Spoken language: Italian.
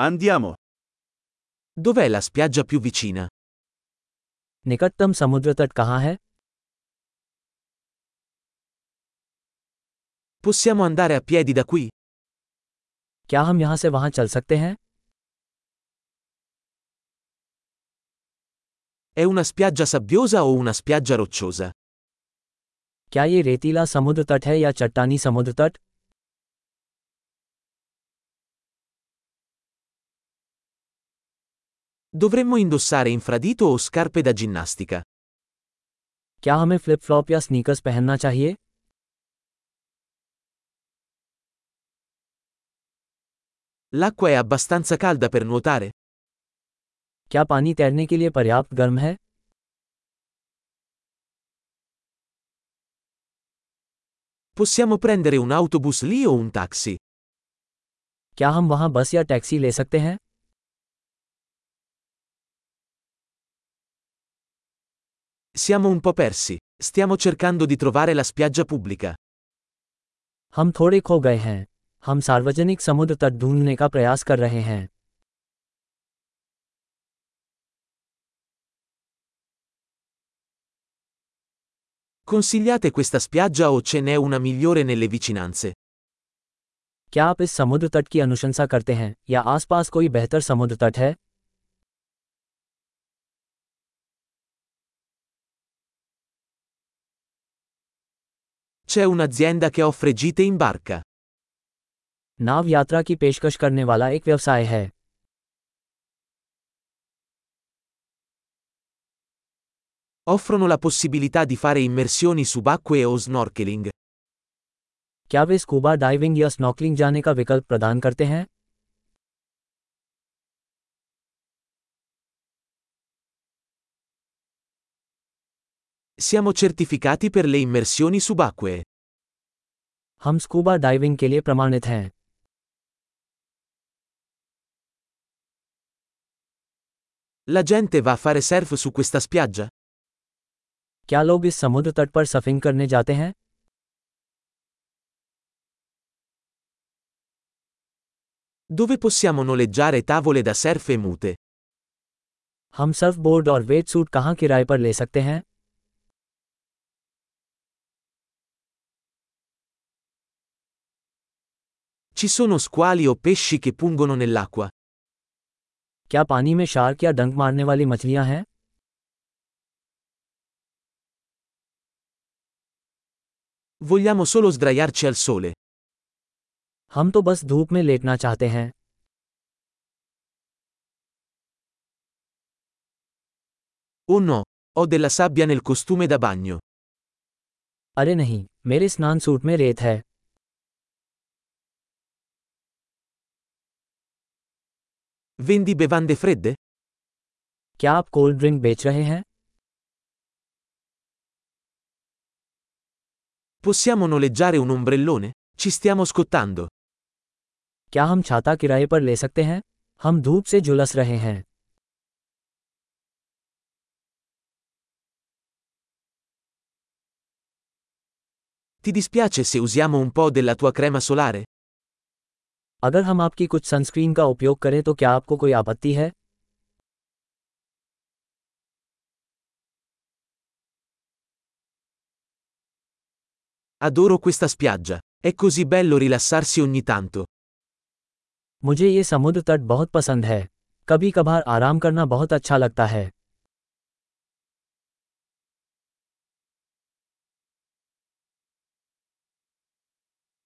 Andiamo. Dov'è la spiaggia più vicina? निकटतम समुद्र तट कहाँ है Possiamo andare a piedi da qui? क्या हम यहाँ से वहाँ चल सकते हैं È una spiaggia sabbiosa o una spiaggia rocciosa? क्या ये रेतीला समुद्र तट है या चट्टानी समुद्र तट Dovremmo indossare infradito o scarpe da ginnastica? क्या हमें फ्लिप फ्लॉप या स्नीकर्स पहनना चाहिए L'acqua è abbastanza calda per nuotare? क्या पानी तैरने के लिए पर्याप्त गर्म है Possiamo prendere un autobus lì o un taxi? क्या हम वहाँ बस या टैक्सी ले सकते हैं Siamo un po' persi. Stiamo cercando di trovare la spiaggia pubblica. हम थोड़े खो गए हैं हम सार्वजनिक समुद्र तट ढूंढने का प्रयास कर रहे हैं Consigliate questa spiaggia o ce n'è una migliore nelle vicinanze? क्या आप इस समुद्र तट की अनुशंसा करते हैं या आसपास कोई बेहतर समुद्र तट है C'è un'azienda che offre gite in barca. नाव यात्रा की पेशकश करने वाला एक व्यवसाय है Offrono la possibilità di fare immersioni subacquee o snorkeling. क्या वे स्कूबा डाइविंग या स्नॉकलिंग जाने का विकल्प प्रदान करते हैं Siamo certificati per le immersioni subacquee. हम स्कूबा डाइविंग के लिए प्रमाणित हैं La gente va a fare surf su questa spiaggia? क्या लोग इस समुद्र तट पर सफिंग करने जाते हैं Dove possiamo noleggiare tavole da surf e mute? हम सर्फ बोर्ड और वेट सूट कहाँ किराए पर ले सकते हैं Ci sono squali o pesci che pungono nell'acqua? क्या पानी में शार्क या डंक मारने वाली मछलियां हैं Vogliamo solo sdraiarci al sole. हम तो बस धूप में लेटना चाहते हैं Oh no, ho della sabbia nel costume da bagno. अरे नहीं मेरे स्नान सूट में रेत है Vendi bevande fredde? क्या आप कोल्ड ड्रिंक बेच रहे हैं Possiamo noleggiare un ombrellone? Ci stiamo scottando. क्या हम छाता किराए पर ले सकते हैं हम धूप से झुलस रहे हैं Ti dispiace se usiamo un po' della tua crema solare? अगर हम आपकी कुछ सनस्क्रीन का उपयोग करें तो क्या आपको कोई आपत्ति है Adoro questa spiaggia. È così bello rilassarsi ogni tanto. मुझे ये समुद्र तट बहुत पसंद है कभी कभार आराम करना बहुत अच्छा लगता है